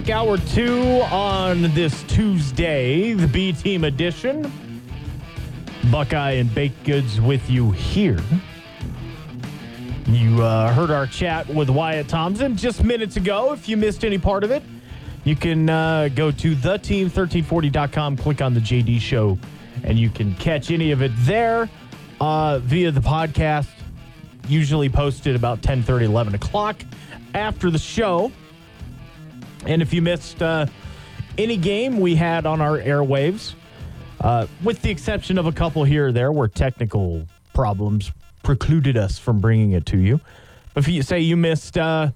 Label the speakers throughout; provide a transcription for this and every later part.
Speaker 1: o'clock, hour two on this Tuesday, the B Team edition. Buckeye and Baked Goods with you here. You uh, heard our chat with Wyatt Thompson just minutes ago. If you missed any part of it, you can uh, go to theteam1340.com, click on the JD show, and you can catch any of it there uh, via the podcast. Usually posted about 10 30, 11 o'clock after the show. And if you missed uh, any game we had on our airwaves, uh, with the exception of a couple here or there where technical problems precluded us from bringing it to you. If you say you missed uh,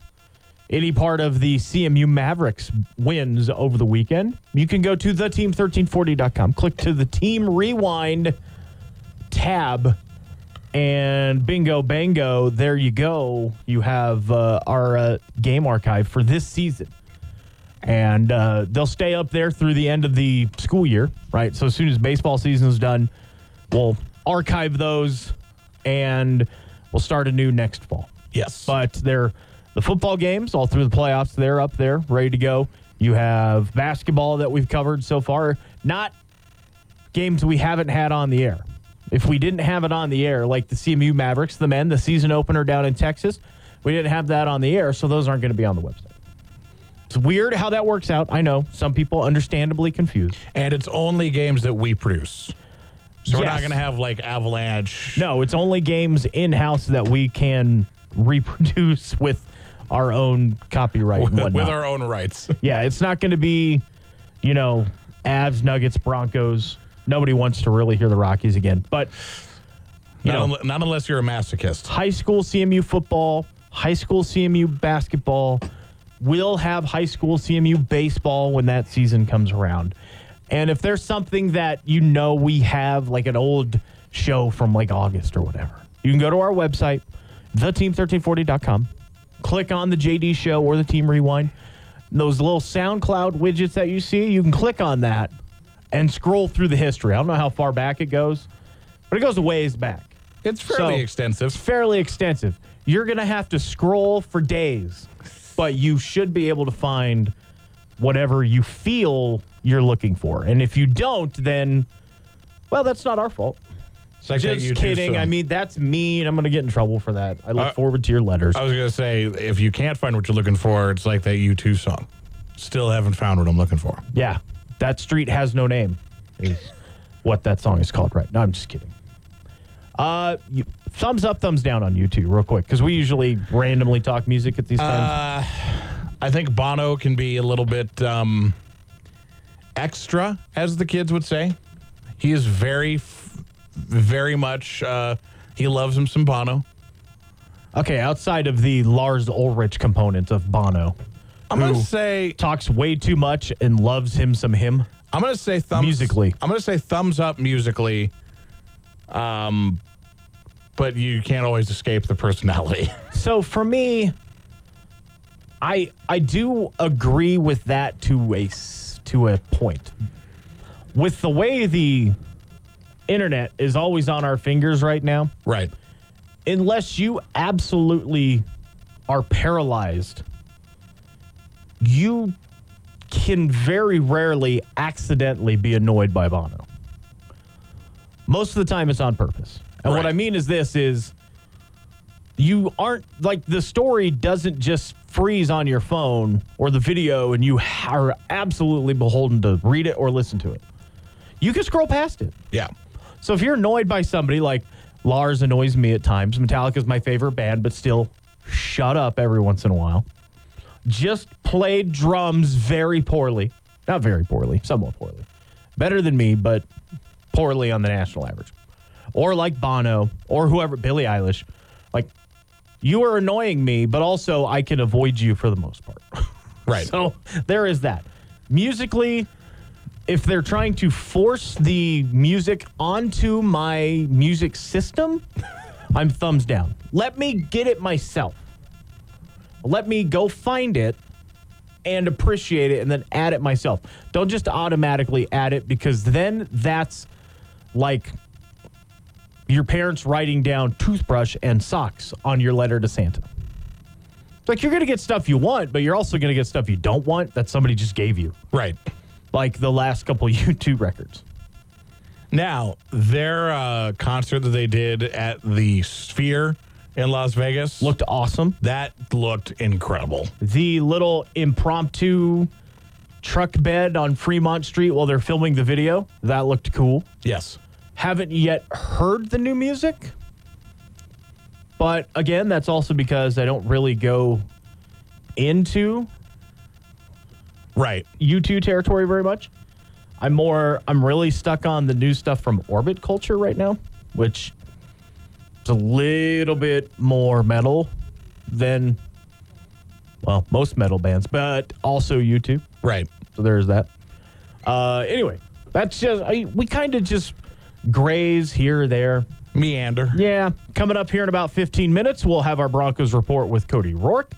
Speaker 1: any part of the CMU Mavericks wins over the weekend, you can go to theteam1340.com, click to the Team Rewind tab, and bingo, bango, there you go. You have uh, our uh, game archive for this season. And uh, they'll stay up there through the end of the school year, right? So as soon as baseball season is done, we'll archive those and we'll start anew next fall.
Speaker 2: Yes.
Speaker 1: But they're the football games all through the playoffs. They're up there, ready to go. You have basketball that we've covered so far. Not games we haven't had on the air. If we didn't have it on the air, like the CMU Mavericks, the men, the season opener down in Texas, we didn't have that on the air, so those aren't going to be on the website. It's weird how that works out. I know some people understandably confused.
Speaker 2: and it's only games that we produce. So we're not going to have like Avalanche.
Speaker 1: No, it's only games in house that we can reproduce with our own copyright and
Speaker 2: with our own rights.
Speaker 1: Yeah, it's not going to be, you know, Avs, Nuggets, Broncos. Nobody wants to really hear the Rockies again. But, you
Speaker 2: not,
Speaker 1: know,
Speaker 2: unle- not unless you're a masochist.
Speaker 1: high school CMU football, high school CMU basketball, will have high school CMU baseball when that season comes around. And if there's something that you know we have, like an old show from like August or whatever, you can go to our website, theteam1340.com, click on the JD show or the Team Rewind. Those little SoundCloud widgets that you see, you can click on that and scroll through the history. I don't know how far back it goes, but it goes a ways back
Speaker 2: It's fairly
Speaker 1: So-
Speaker 2: extensive.
Speaker 1: It's fairly extensive. You're going to have to scroll for days, but you should be able to find whatever you feel you're looking for. And if you don't, then, well, that's not our fault.
Speaker 2: Like
Speaker 1: Just kidding. I mean, that's mean. I'm going to get in trouble for that. I look
Speaker 2: Uh,
Speaker 1: forward to your letters.
Speaker 2: I was going to say, if you can't find what you're looking for, it's like that U2 song. Still haven't found what I'm looking for.
Speaker 1: yeah, that street has no name, is what that song is called, right? No, I'm just kidding. Uh, you, thumbs up, thumbs down on U2, real quick, because we usually randomly talk music at these times.
Speaker 2: Uh, I think Bono can be a little bit um, extra, as the kids would say. He is very, f- very much, uh, he loves him some Bono.
Speaker 1: Okay, outside of the Lars Ulrich component of Bono,
Speaker 2: I'm gonna say,
Speaker 1: talks way too much and loves him some him.
Speaker 2: I'm going to say thumbs up
Speaker 1: Musically.
Speaker 2: I'm going to say thumbs up musically. Um, but you can't always escape the personality.
Speaker 1: So for me, I I do agree with that to a to a point. With the way the internet is always on our fingers right now,
Speaker 2: right.
Speaker 1: unless you absolutely are paralyzed, you can very rarely accidentally be annoyed by Bono. Most of the time, it's on purpose. And what I mean is this is you aren't like the story doesn't just freeze on your phone or the video and you are absolutely beholden to read it or listen to it. You can scroll past it.
Speaker 2: Yeah.
Speaker 1: So if you're annoyed by somebody like Lars annoys me at times, Metallica's my favorite band, but still shut up every once in a while. Just played drums very poorly. Not very poorly, somewhat poorly. Better than me, but poorly on the national average. Or like Bono or whoever, Billie Eilish. Like, you are annoying me, but also I can avoid you for the most part.
Speaker 2: Right.
Speaker 1: So there is that. Musically, if they're trying to force the music onto my music system, I'm thumbs down. Let me get it myself. Let me go find it and appreciate it and then add it myself. Don't just automatically add it because then that's like your parents writing down toothbrush and socks on your letter to Santa. Like you're gonna get stuff you want, but you're also gonna get stuff you don't want that somebody just gave you.
Speaker 2: Right.
Speaker 1: Like the last couple U2 records.
Speaker 2: Now, their uh, concert that they did at the Sphere in Las Vegas
Speaker 1: Looked awesome.
Speaker 2: that looked incredible.
Speaker 1: The little impromptu truck bed on Fremont Street while they're filming the video, that looked cool.
Speaker 2: Yes.
Speaker 1: Haven't yet heard the new music. But again, that's also because I don't really go into
Speaker 2: Right.
Speaker 1: U2 territory very much. I'm more I'm really stuck on the new stuff from Orbit Culture right now, which is a little bit more metal than well, most metal bands, but also U2.
Speaker 2: Right.
Speaker 1: So there's that. Uh anyway, that's just I, we kind of just graze here or there.
Speaker 2: Meander.
Speaker 1: Yeah, coming up here in about 15 minutes, we'll have our Broncos report with Cody Rourke.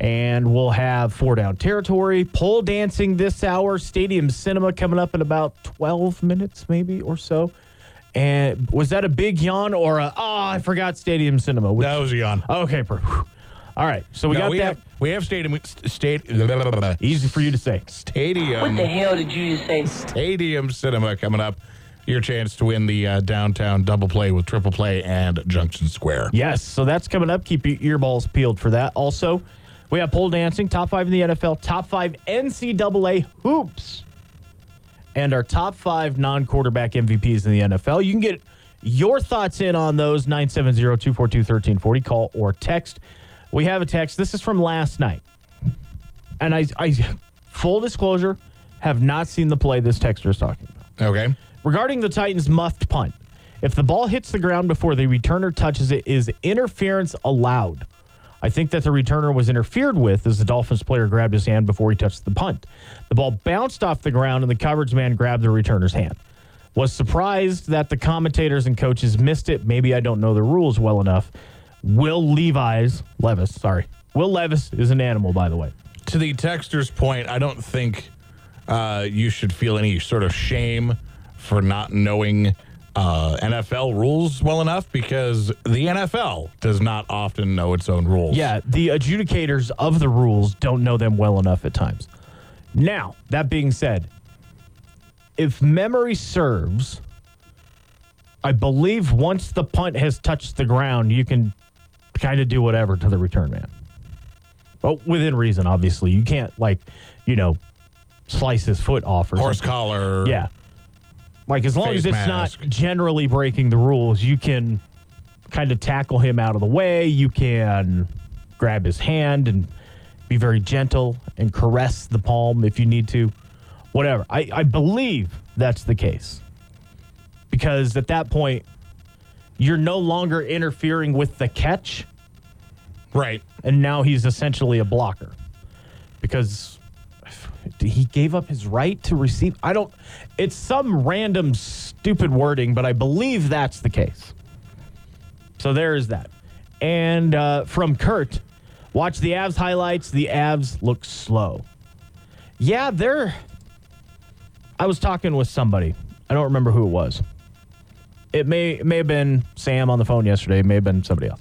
Speaker 1: And we'll have four down territory, pole dancing this hour, stadium cinema coming up in about 12 minutes, maybe or so. And was that a big yawn or a, oh, I forgot stadium cinema? Which,
Speaker 2: That was a yawn.
Speaker 1: okay, per- all right. So we
Speaker 2: No,
Speaker 1: got
Speaker 2: we
Speaker 1: that.
Speaker 2: have we have stadium state
Speaker 1: Easy for you to say.
Speaker 2: stadium
Speaker 3: What the hell did you just say?
Speaker 2: stadium cinema coming up. Your chance to win the uh, downtown double play with triple play and Junction Square.
Speaker 1: Yes, so that's coming up. Keep your earballs peeled for that. Also, we have pole dancing, top five in the NFL, top five NCAA hoops, and our top five non quarterback MVPs in the NFL. You can get your thoughts in on those 970 242 1340. Call or text. We have a text. This is from last night. And I, I full disclosure, have not seen the play this texter is talking about.
Speaker 2: Okay.
Speaker 1: Regarding the Titans' muffed punt, if the ball hits the ground before the returner touches it, is interference allowed? I think that the returner was interfered with as the Dolphins player grabbed his hand before he touched the punt. The ball bounced off the ground and the coverage man grabbed the returner's hand. Was surprised that the commentators and coaches missed it. Maybe I don't know the rules well enough. Will Levi's, Levis, sorry. Will Levis is an animal, by the way.
Speaker 2: To the texter's point, I don't think uh, you should feel any sort of shame for not knowing uh, NFL rules well enough because the NFL does not often know its own rules.
Speaker 1: Yeah, the adjudicators of the rules don't know them well enough at times. Now, that being said, if memory serves, I believe once the punt has touched the ground, you can kind of do whatever to the return man. But within reason, obviously. You can't, like, you know, slice his foot off or
Speaker 2: Horse
Speaker 1: something.
Speaker 2: collar.
Speaker 1: Yeah. Like as long as it's
Speaker 2: mask.
Speaker 1: not generally breaking the rules, you can kind of tackle him out of the way. You can grab his hand and be very gentle and caress the palm if you need to. Whatever. I, I believe that's the case. Because at that point, you're no longer interfering with the catch,
Speaker 2: Right.
Speaker 1: and now he's essentially a blocker. Because he gave up his right to receive. I don't. It's some random stupid wording, but I believe that's the case. So there is that. And uh, from Kurt, watch the Avs highlights. The Avs look slow. Yeah, they're. I was talking with somebody. I don't remember who it was. It may it may have been Sam on the phone yesterday. It may have been somebody else.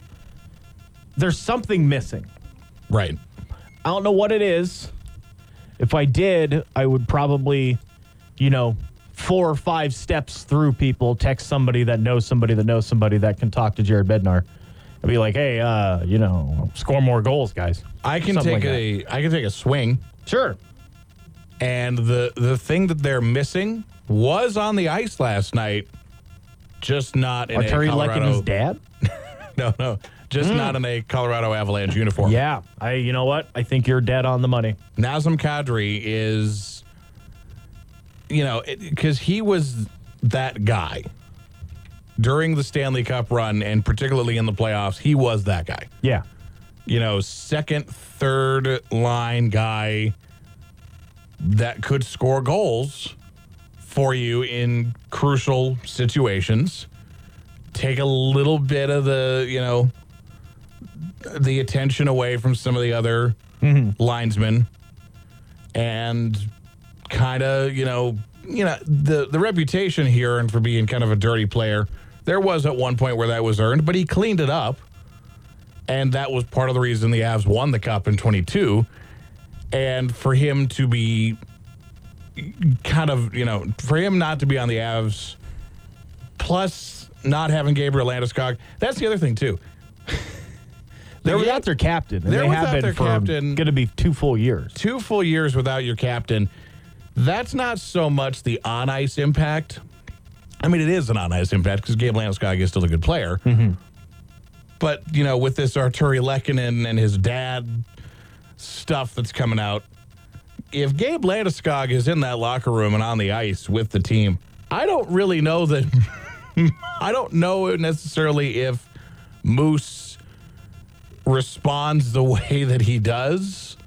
Speaker 1: There's something missing.
Speaker 2: Right.
Speaker 1: I don't know what it is. If I did, I would probably, you know, four or five steps through people, text somebody that knows somebody that knows somebody that can talk to Jared Bednar and be like, hey, uh, you know, score more goals, guys.
Speaker 2: I can
Speaker 1: Something
Speaker 2: take
Speaker 1: like
Speaker 2: a I can take a swing
Speaker 1: Sure.
Speaker 2: and the the thing that they're missing was on the ice last night just not in
Speaker 1: Or
Speaker 2: a
Speaker 1: Terry
Speaker 2: Colorado
Speaker 1: Leckin's dad?
Speaker 2: No, no. Just mm. not in a Colorado Avalanche uniform.
Speaker 1: Yeah. I you know what? I think you're dead on the money.
Speaker 2: Nazem Kadri is, you know, because he was that guy during the Stanley Cup run and particularly in the playoffs. He was that guy.
Speaker 1: Yeah.
Speaker 2: You know, second, third line guy that could score goals for you in crucial situations. Take a little bit of the, you know, the attention away from some of the other mm-hmm. linesmen and kind of, you know, you know, the the reputation here and for being kind of a dirty player, there was at one point where that was earned, but he cleaned it up. And that was part of the reason the Avs won the cup in 22. And for him to be kind of, you know, for him not to be on the Avs, plus not having Gabriel Landeskog, that's the other thing, too.
Speaker 1: They're without their captain. And
Speaker 2: They're
Speaker 1: they have been for
Speaker 2: captain.
Speaker 1: going to be two full years.
Speaker 2: two full years without your captain, that's not so much the on ice impact. I mean, it is an on ice impact because Gabe Landeskog is still a good player. Mm-hmm. But, you know, with this Artturi Lehkonen and his dad stuff that's coming out, if Gabe Landeskog is in that locker room and on the ice with the team, I don't really know that. I don't know necessarily if Moose responds the way that he does.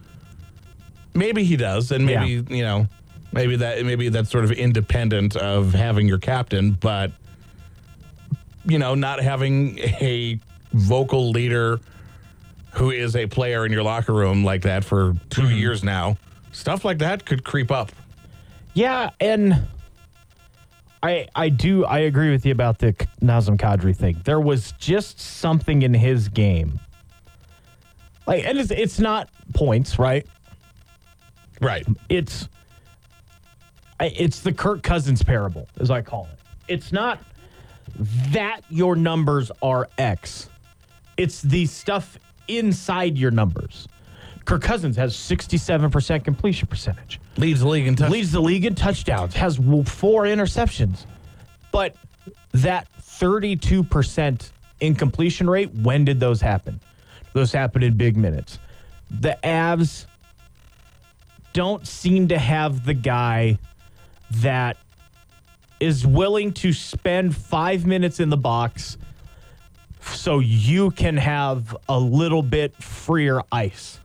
Speaker 2: Maybe he does, and maybe
Speaker 1: Yeah.
Speaker 2: you know, maybe that maybe that's sort of independent of having your captain, but you know, not having a vocal leader who is a player in your locker room like that for 2 mm-hmm. years now, stuff like that could creep up.
Speaker 1: Yeah, and I I do I agree with you about the Nazem Kadri thing. There was just something in his game. Like and it's it's not points, right?
Speaker 2: Right.
Speaker 1: It's it's the Kirk Cousins parable, as I call it. It's not that your numbers are X. It's the stuff inside your numbers. Kirk Cousins has 67% completion percentage
Speaker 2: Leads the league in
Speaker 1: leads the league in touchdowns, has four interceptions. But that 32% incompletion rate, when did those happen? Those happen in big minutes. The Avs don't seem to have the guy that is willing to spend five minutes in the box so you can have a little bit freer ice.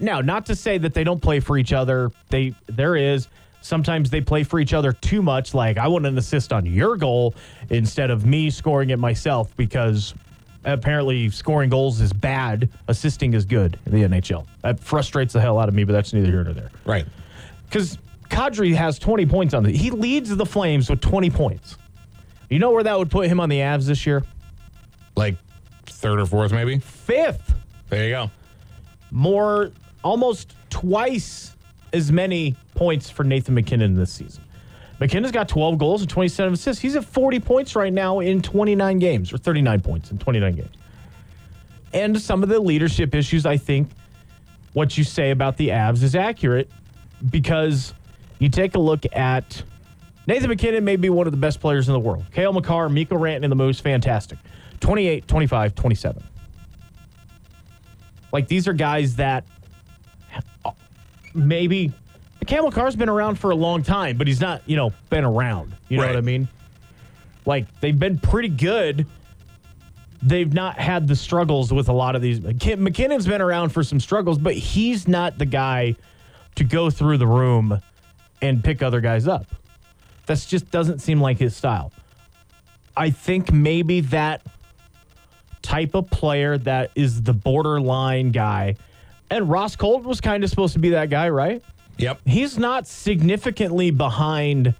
Speaker 1: Now, not to say that they don't play for each other. They there is sometimes they play for each other too much. Like I want an assist on your goal instead of me scoring it myself because apparently scoring goals is bad, assisting is good in the NHL. That frustrates the hell out of me, but that's neither here nor there.
Speaker 2: right.
Speaker 1: Because Kadri has 20 points on the he leads the Flames with 20 points. You know where that would put him on the Avs this year?
Speaker 2: Like third or fourth, maybe.
Speaker 1: Fifth.
Speaker 2: There you go.
Speaker 1: more almost twice as many points for Nathan MacKinnon this season. MacKinnon's got 12 goals and 27 assists. He's at 40 points right now in 29 games, or 39 points in 29 games. And some of the leadership issues, I think what you say about the Avs is accurate because you take a look at Nathan MacKinnon may be one of the best players in the world. Cale Makar, Mikko Rantanen, and the Moose, fantastic. 28, 25, 27. Like these are guys that uh, maybe Cam Makar's been around for a long time, but he's not, you know, been around. You know
Speaker 2: Right.
Speaker 1: what I mean? Like they've been pretty good. They've not had the struggles with a lot of these. McKin- MacKinnon's been around for some struggles, but he's not the guy to go through the room and pick other guys up. That just doesn't seem like his style. I think maybe that type of player that is the borderline guy. And Ross Colt was kind of supposed to be that guy, right?
Speaker 2: Yep.
Speaker 1: He's not significantly behind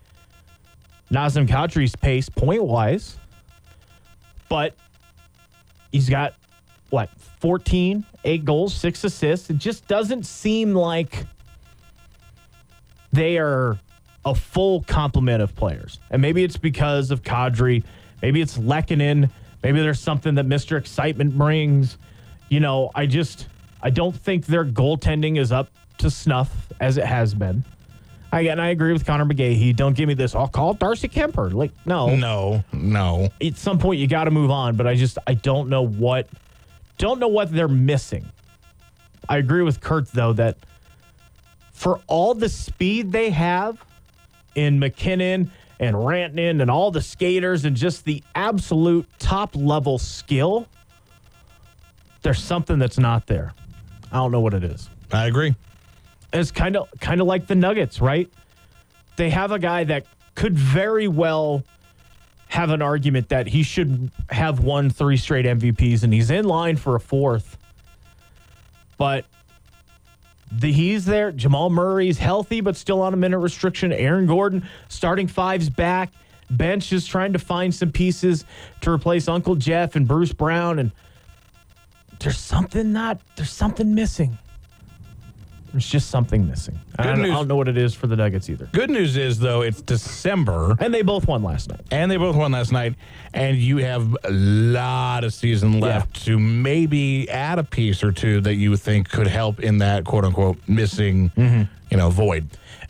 Speaker 1: Nazem Kadri's pace point wise, but he's got what 14, eight goals, six assists. It just doesn't seem like they are a full complement of players. And maybe it's because of Kadri, maybe it's Lehkonen, maybe there's something that Mr. Excitement brings. You know, I just I don't think their goaltending is up to snuff as it has been. I, and I agree with Connor McGahey. Don't give me this. I'll call Darcy Kuemper. Like, no,
Speaker 2: No, no.
Speaker 1: at some point you got to move on. But I just I don't know what don't know what they're missing. I agree with Kurt though that for all the speed they have in MacKinnon and Rantanen and all the skaters and just the absolute top level skill, there's something that's not there. I don't know what it is.
Speaker 2: I agree.
Speaker 1: It's kind of kind of like the Nuggets, right? They have a guy that could very well have an argument that he should have won three straight MVPs and he's in line for a fourth. But the, he's there. Jamal Murray's healthy but still on a minute restriction. Aaron Gordon starting fives back. bench is trying to find some pieces to replace Uncle Jeff and Bruce Brown, and there's something not there's something missing. There's just something missing. I
Speaker 2: Good
Speaker 1: don't, I don't know what it is for the Nuggets either.
Speaker 2: Good news is though it's December
Speaker 1: And they both won last night.
Speaker 2: and they both won last night, and you have a lot of season left to maybe add a piece or two that you think could help in that quote unquote missing, mm-hmm. you know, void.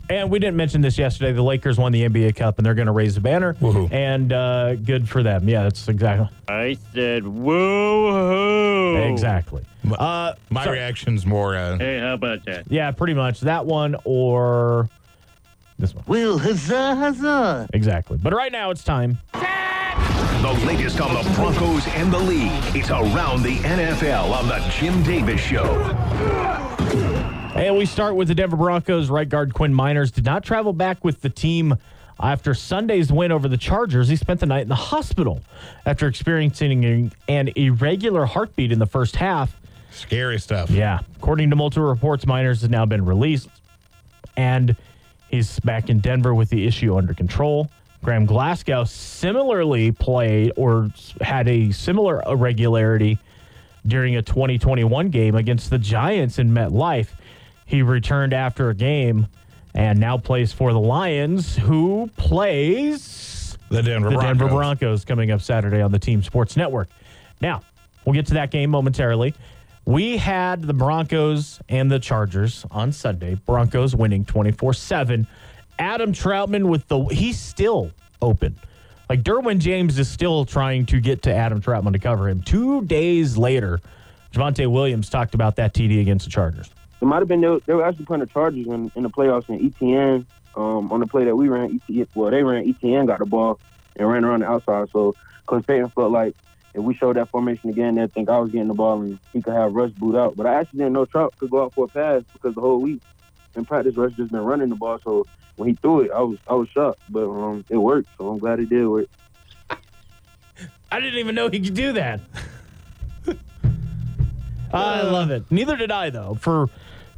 Speaker 1: And we didn't mention this yesterday. The Lakers won the NBA Cup, and they're going to raise the banner.
Speaker 2: Woohoo.
Speaker 1: And uh, good for them. Yeah, that's exactly
Speaker 3: I said, woo hoo.
Speaker 1: exactly. Uh,
Speaker 2: My
Speaker 1: so-
Speaker 2: reaction's more. Uh,
Speaker 3: Hey, how about that?
Speaker 1: yeah, pretty much that one or this one.
Speaker 3: Will huzzah, huzzah.
Speaker 1: Exactly. But right now it's time.
Speaker 4: The latest on the Broncos and the league. It's around the NFL on the Jim Davis Show.
Speaker 1: And we start with the Denver Broncos. Right guard Quinn Meinerz did not travel back with the team after Sunday's win over the Chargers. He spent the night in the hospital after experiencing an irregular heartbeat in the first half.
Speaker 2: scary stuff.
Speaker 1: Yeah. According to multiple reports, Meinerz has now been released and he's back in Denver with the issue under control. Graham Glasgow similarly played or had a similar irregularity during a 2021 game against the Giants in MetLife. He returned after a game and now plays for the Lions, who plays
Speaker 2: The Denver
Speaker 1: the
Speaker 2: Broncos.
Speaker 1: Denver Broncos coming up Saturday on the Team Sports Network. Now, we'll get to that game momentarily. We had the Broncos and the Chargers on Sunday. Broncos winning 24 7. Adam Trautman with the, he's still open. Like Derwin James is still trying to get to Adam Trautman to cover him. Two days later, Javonte Williams talked about that TD against the Chargers.
Speaker 5: It might have been they, they were actually playing the Chargers in, in the playoffs, and Etienne um, on the play that we ran, Etienne, well they ran, Etienne got the ball and ran around the outside. So Coach Payton felt like if we showed that formation again, they'd think I was getting the ball and he could have Rush boot out. But I actually didn't know Trout could go out for a pass because the whole week in practice Rush just been running the ball. So when he threw it, I was I was shocked, but um, it worked. So I'm glad it did work.
Speaker 1: I didn't even know he could do that. I love it. Neither did I, though. For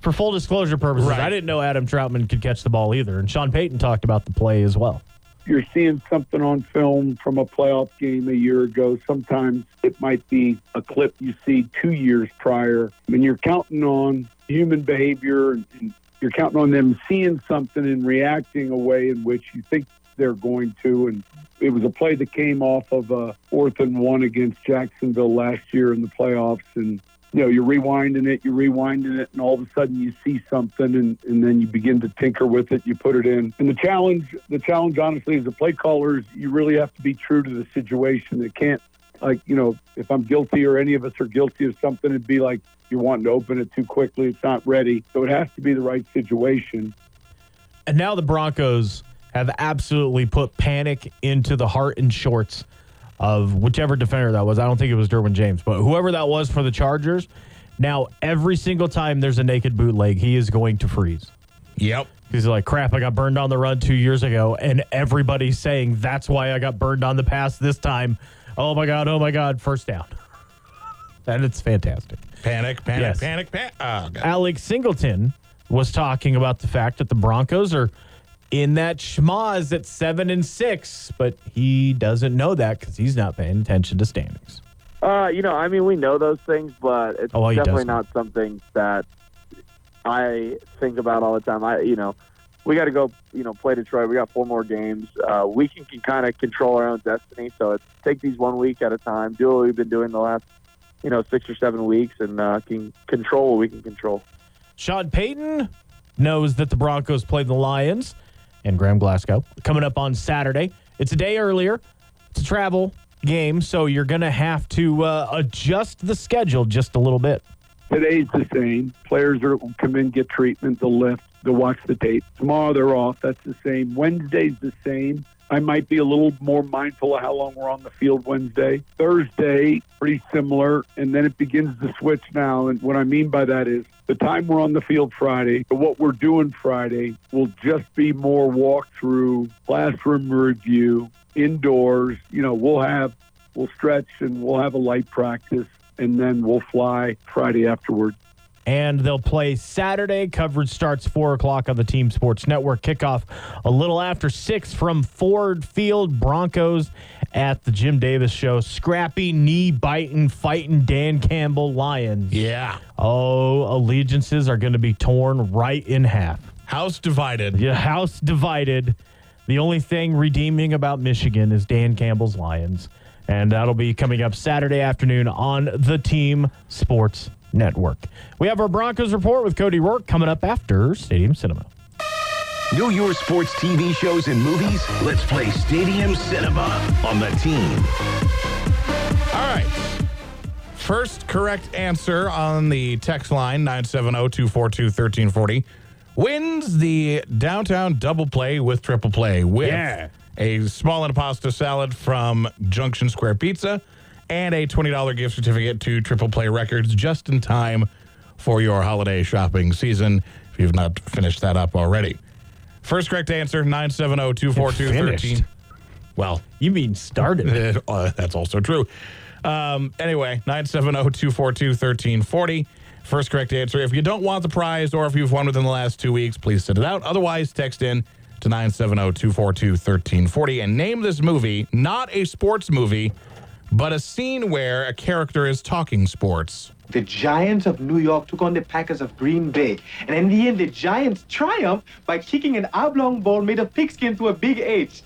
Speaker 1: for full disclosure purposes,
Speaker 2: Right.
Speaker 1: I didn't know Adam Trautman could catch the ball either. And Sean Payton talked about the play as well.
Speaker 6: you're seeing something on film from a playoff game a year ago. Sometimes it might be a clip you see two years prior. I mean, you're counting on human behavior and, and you're counting on them seeing something and reacting a way in which you think they're going to. And it was a play that came off of a fourth and one against Jacksonville last year in the playoffs. And you know, you're rewinding it, you're rewinding it, and all of a sudden you see something, and, and then you begin to tinker with it. You put it in, and the challenge, the challenge, honestly, as a play caller, is you really have to be true to the situation. It can't, like, you know, if I'm guilty or any of us are guilty of something, it'd be like you're wanting to open it too quickly. It's not ready, so it has to be the right situation.
Speaker 1: And now the Broncos have absolutely put panic into the heart and shorts of whichever defender that was. I don't think it was Derwin James, but whoever that was for the Chargers. Now, every single time there's a naked bootleg, he is going to freeze.
Speaker 2: Yep.
Speaker 1: He's like, crap, I got burned on the run two years ago, and everybody's saying that's why I got burned on the pass this time. Oh my God, oh my God, first down. and it's fantastic.
Speaker 2: Panic, panic,
Speaker 1: Yes.
Speaker 2: panic, panic. Oh,
Speaker 1: Alex Singleton was talking about the fact that the Broncos are in that schmoz at seven and six, but he doesn't know that because he's not paying attention to standings.
Speaker 7: Uh, you know, I mean, we know those things, but it's
Speaker 1: Oh, well,
Speaker 7: definitely not something that I think about all the time. I, you know, we got to go, you know, play Detroit. We got four more games. Uh, we can, can kind of control our own destiny. So it's take these one week at a time. Do what we've been doing the last, you know, six or seven weeks, and uh, can control what we can control.
Speaker 1: Sean Payton knows that the Broncos play the Lions and Graham Glasgow coming up on Saturday. It's a day earlier. It's a travel game, so you're going to have to uh, adjust the schedule just a little bit.
Speaker 6: Today's the same. Players are come in, get treatment, they'll lift, they'll watch the tape. Tomorrow they're off. That's the same. Wednesday's the same. I might be a little more mindful of how long we're on the field Wednesday. Thursday, pretty similar, and then it begins to switch now. And what I mean by that is the time we're on the field Friday, what we're doing Friday will just be more walkthrough, classroom review, indoors. You know, we'll have we'll stretch and we'll have a light practice and then we'll fly Friday afterward.
Speaker 1: And they'll play Saturday. Coverage starts 4 o'clock on the Team Sports Network. Kickoff a little after 6 from Ford Field. Broncos at the Jim Davis Show. Scrappy, knee biting, fighting Dan Campbell Lions.
Speaker 2: Yeah.
Speaker 1: Oh, allegiances are going to be torn right in half.
Speaker 2: House divided.
Speaker 1: Yeah, house divided. The only thing redeeming about Michigan is Dan Campbell's Lions. And that'll be coming up Saturday afternoon on the Team Sports Network. We have our Broncos report with Cody Rourke coming up after Stadium Cinema.
Speaker 4: Know your sports TV shows and movies? Let's play Stadium Cinema on the team.
Speaker 2: All right. First correct answer on the text line 970 242 1340 wins the downtown double play with triple play with
Speaker 1: Yeah.
Speaker 2: a small and a pasta salad from Junction Square Pizza and a $20 gift certificate to Triple Play Records just in time for your holiday shopping season if you've not finished that up already. First correct answer 970-242-13. Well,
Speaker 1: You mean started?
Speaker 2: uh, that's also true. Um, anyway, 970-242-1340. First correct answer. If you don't want the prize or if you've won within the last two weeks, please send it out. Otherwise, text in to 970-242-1340 and name this movie not a sports movie, but a scene where a character is talking sports.
Speaker 8: The Giants of New York took on the Packers of Green Bay. And in the end, the Giants triumphed by kicking an oblong ball made of pigskin to a big H.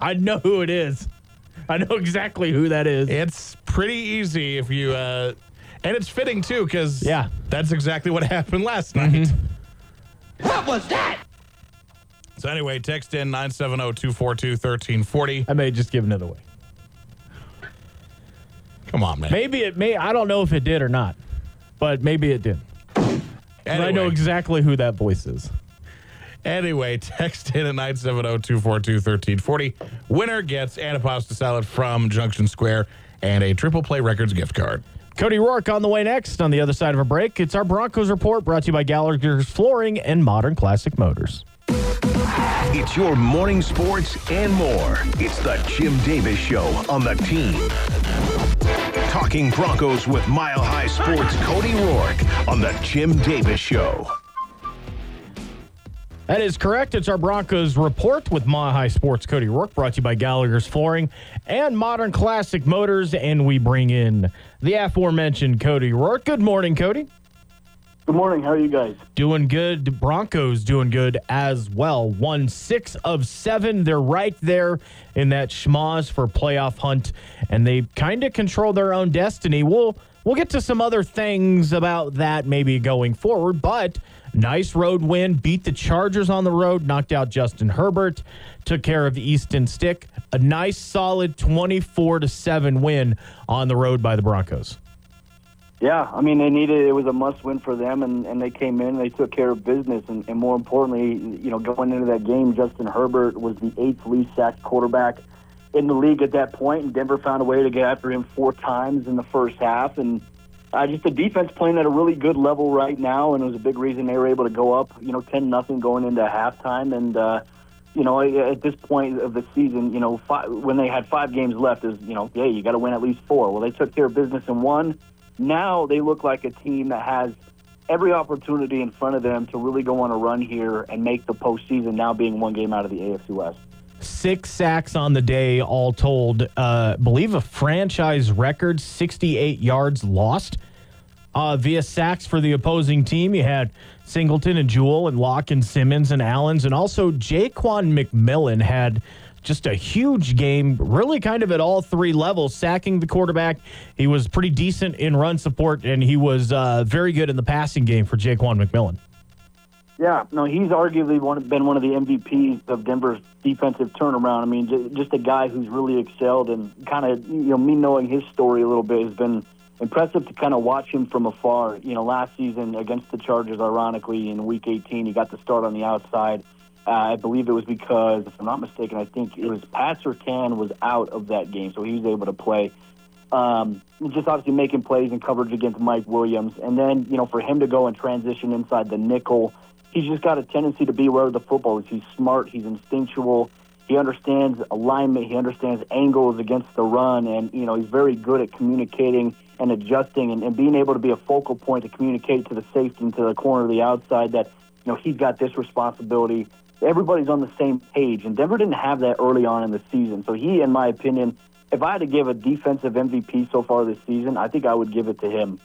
Speaker 1: I know who it is. I know exactly who that is.
Speaker 2: It's pretty easy if you, uh, and it's fitting too, because
Speaker 1: Yeah.
Speaker 2: that's exactly what happened last night.
Speaker 8: What was that?
Speaker 2: So anyway, text in 970-242-1340.
Speaker 1: I may just give another way.
Speaker 2: Come on, man.
Speaker 1: Maybe it may. I don't know if it did or not, but maybe it did. 'Cause I know exactly who that voice is.
Speaker 2: Anyway, text in at 970-242-1340. Winner gets Anapasta salad from Junction Square and a Triple Play Records gift card.
Speaker 1: Cody Rourke on the way next. On the other side of a break, it's our Broncos report brought to you by Gallagher's Flooring and Modern Classic Motors.
Speaker 4: It's your morning sports and more. It's the Jim Davis Show on the team. Talking Broncos with Mile High Sports Cody Rourke on the Jim Davis Show.
Speaker 1: That is correct. It's our Broncos report with Mile High Sports Cody Rourke, brought to you by Gallagher's Flooring and Modern Classic Motors. And we bring in the aforementioned Cody Rourke. Good morning, Cody.
Speaker 9: Good morning. How are you guys?
Speaker 1: Doing good. The Broncos doing good as well. Won six of seven. They're right there in that schmoz for playoff hunt, and they kind of control their own destiny. We'll we'll get to some other things about that maybe going forward, but nice road win. Beat the Chargers on the road. Knocked out Justin Herbert. Took care of Easton Stick. A nice solid twenty-four to seven win on the road by the Broncos.
Speaker 9: Yeah, I mean they needed it was a must win for them, and, and they came in, and they took care of business, and, and more importantly, you know, going into that game, Justin Herbert was the eighth least sacked quarterback in the league at that point, and Denver found a way to get after him four times in the first half, and uh, just the defense playing at a really good level right now, and it was a big reason they were able to go up, you know, ten nothing going into halftime, and. uh you know, at this point of the season, you know, five, when they had five games left, is you know, hey, you got to win at least four. Well, they took care of business in one. Now they look like a team that has every opportunity in front of them to really go on a run here and make the postseason. Now being one game out of the AFC West.
Speaker 1: six sacks on the day, all told. Uh, believe a franchise record, 68 yards lost uh, via sacks for the opposing team. You had Singleton and Jewell and Locke and Simmons and Allens, and also Ja'Quan McMillian had just a huge game, really kind of at all three levels, sacking the quarterback. He was pretty decent in run support, and he was uh, very good in the passing game for Ja'Quan McMillian.
Speaker 9: Yeah, no, he's arguably one, been one of the MVPs of Denver's defensive turnaround. I mean, j- just a guy who's really excelled and kind of, you know, me knowing his story a little bit has been impressive to kind of watch him from afar. You know, last season against the Chargers, ironically, in Week 18, he got the start on the outside. I believe it was because, if I'm not mistaken, I think it was Pat Surtain was out of that game, so he was able to play. Um, just obviously making plays and coverage against Mike Williams, and then you know for him to go and transition inside the nickel, he's just got a tendency to be where the football is. He's smart, he's instinctual, He understands alignment. He understands angles against the run, and you know he's very good at communicating and adjusting and, and being able to be a focal point to communicate to the safety and to the corner of the outside that you know he's got this responsibility. Everybody's on the same page, and Denver didn't have that early on in the season. So he, in my opinion, if I had to give a defensive MVP so far this season, I think I would give it to him.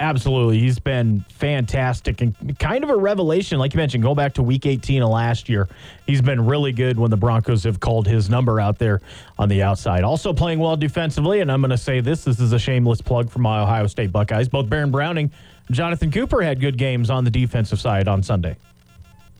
Speaker 1: Absolutely. He's been fantastic and kind of a revelation. Like you mentioned, go back to week 18 of last year. He's been really good when the Broncos have called his number out there on the outside. Also playing well defensively, and I'm going to say this this is a shameless plug for my Ohio State Buckeyes. Both Baron Browning Jonathan Cooper had good games on the defensive side on Sunday.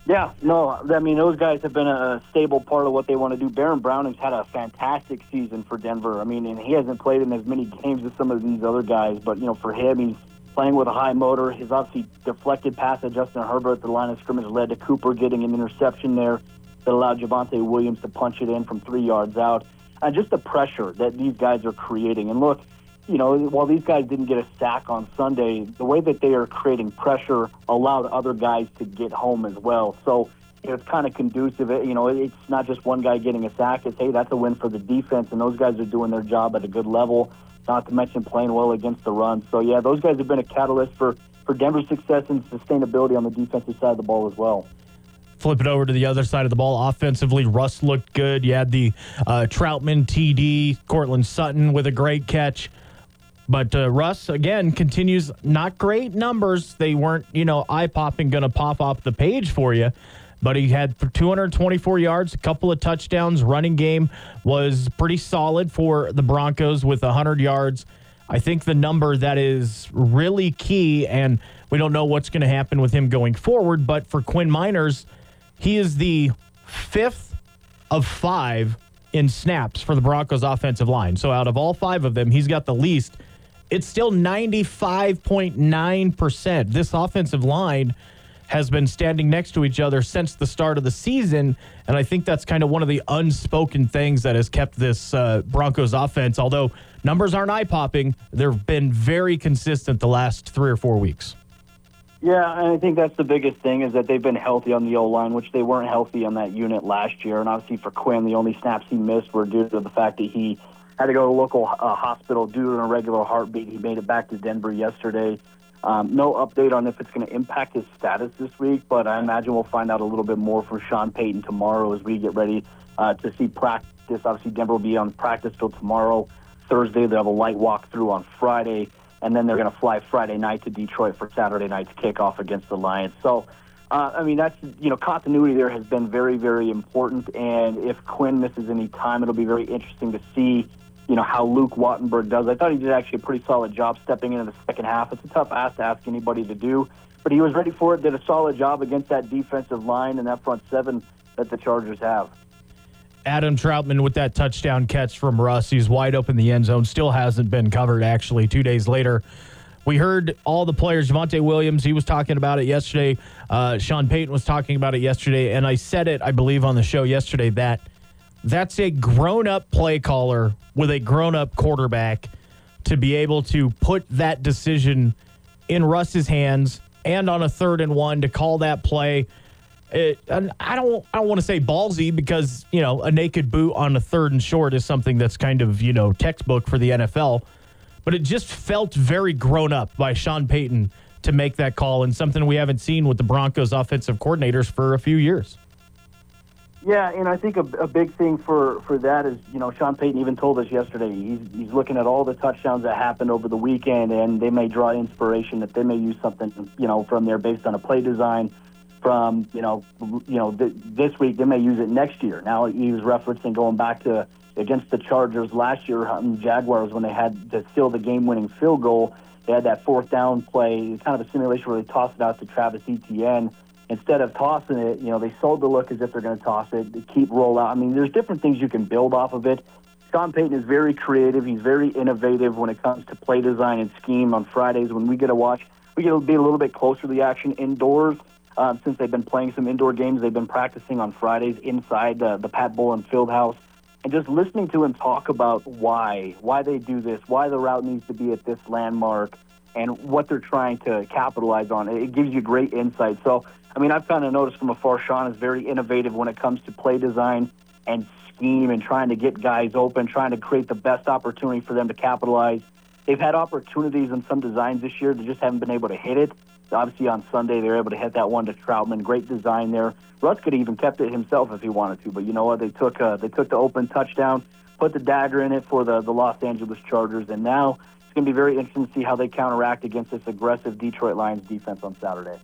Speaker 9: Yeah, no, I mean those guys have been a stable part of what they want to do. Baron Browning's had a fantastic season for Denver. I mean, and he hasn't played in as many games as some of these other guys, but you know, for him, he's playing with a high motor. His obviously deflected pass at Justin Herbert at the line of scrimmage led to Cooper getting an interception there that allowed Javonte Williams to punch it in from three yards out. And just the pressure that these guys are creating. And look, you know, while these guys didn't get a sack on Sunday, the way that they are creating pressure allowed other guys to get home as well. So it's kind of conducive. It, You know, it's not just one guy getting a sack. It's, hey, that's a win for the defense, and those guys are doing their job at a good level not to mention playing well against the run. So, yeah, those guys have been a catalyst for, for Denver's success and sustainability on the defensive side of the ball as well.
Speaker 1: Flip it over to the other side of the ball. Offensively, Russ looked good. You had the uh, Trautman TD, Courtland Sutton with a great catch. But uh, Russ, again, continues not great numbers. They weren't, you know, eye popping, going to pop off the page for you but he had 224 yards, a couple of touchdowns. Running game was pretty solid for the Broncos with 100 yards. I think the number that is really key, and we don't know what's going to happen with him going forward, but for Quinn Meinerz, he is the fifth of five in snaps for the Broncos offensive line. So out of all five of them, he's got the least. It's still 95.9%. This offensive line has been standing next to each other since the start of the season. And I think that's kind of one of the unspoken things that has kept this uh, Broncos offense, although numbers aren't eye popping, they've been very consistent the last three or four weeks.
Speaker 9: Yeah, and I think that's the biggest thing is that they've been healthy on the O line, which they weren't healthy on that unit last year. And obviously for Quinn, the only snaps he missed were due to the fact that he had to go to a local uh, hospital due to an irregular heartbeat. He made it back to Denver yesterday. Um, no update on if it's going to impact his status this week, but I imagine we'll find out a little bit more from Sean Payton tomorrow as we get ready uh, to see practice. Obviously, Denver will be on practice till tomorrow. Thursday, they'll have a light walkthrough on Friday, and then they're going to fly Friday night to Detroit for Saturday night's kickoff against the Lions. So, uh, I mean, that's, you know, continuity there has been very, very important. And if Quinn misses any time, it'll be very interesting to see you know, how Luke Wattenberg does. I thought he did actually a pretty solid job stepping into the second half. It's a tough ask to ask anybody to do, but he was ready for it, did a solid job against that defensive line and that front seven that the Chargers have.
Speaker 1: Adam Trautman with that touchdown catch from Russ. He's wide open the end zone. Still hasn't been covered, actually, two days later. We heard all the players. Javonte Williams, he was talking about it yesterday. Uh, Sean Payton was talking about it yesterday. And I said it, I believe, on the show yesterday that – that's a grown up play caller with a grown up quarterback to be able to put that decision in Russ's hands and on a third and one to call that play. It, I don't I don't want to say ballsy because you know a naked boot on a third and short is something that's kind of you know textbook for the NFL, but it just felt very grown up by Sean Payton to make that call and something we haven't seen with the Broncos offensive coordinators for a few years.
Speaker 9: Yeah, and I think a, a big thing for, for that is, you know, Sean Payton even told us yesterday he's, he's looking at all the touchdowns that happened over the weekend, and they may draw inspiration that they may use something, you know, from there based on a play design. From you know, you know, th- this week they may use it next year. Now he was referencing going back to against the Chargers last year, um, Jaguars when they had to steal the game-winning field goal. They had that fourth down play, kind of a simulation where they tossed it out to Travis Etienne instead of tossing it, you know, they sold the look as if they're going to toss it. They keep roll out. I mean, there's different things you can build off of it. Sean Payton is very creative. He's very innovative when it comes to play design and scheme on Fridays. When we get to watch, we get to be a little bit closer to the action indoors. Um, since they've been playing some indoor games, they've been practicing on Fridays inside uh, the Pat Bowlen Fieldhouse, and just listening to him talk about why, why they do this, why the route needs to be at this landmark, and what they're trying to capitalize on. It gives you great insight. So I mean, I've kind of noticed from afar, Sean is very innovative when it comes to play design. and scheme and trying to get guys open, trying to create the best opportunity for them to capitalize. They've had opportunities in some designs this year, they just haven't been able to hit it. Obviously, on Sunday, they were able to hit that one to Trautman. Great design there. Russ could have even kept it himself if he wanted to, but you know what? They took uh, they took the open touchdown, put the dagger in it for the, the Los Angeles Chargers, and now going to be very interesting to see how they counteract against this aggressive Detroit Lions defense on Saturday.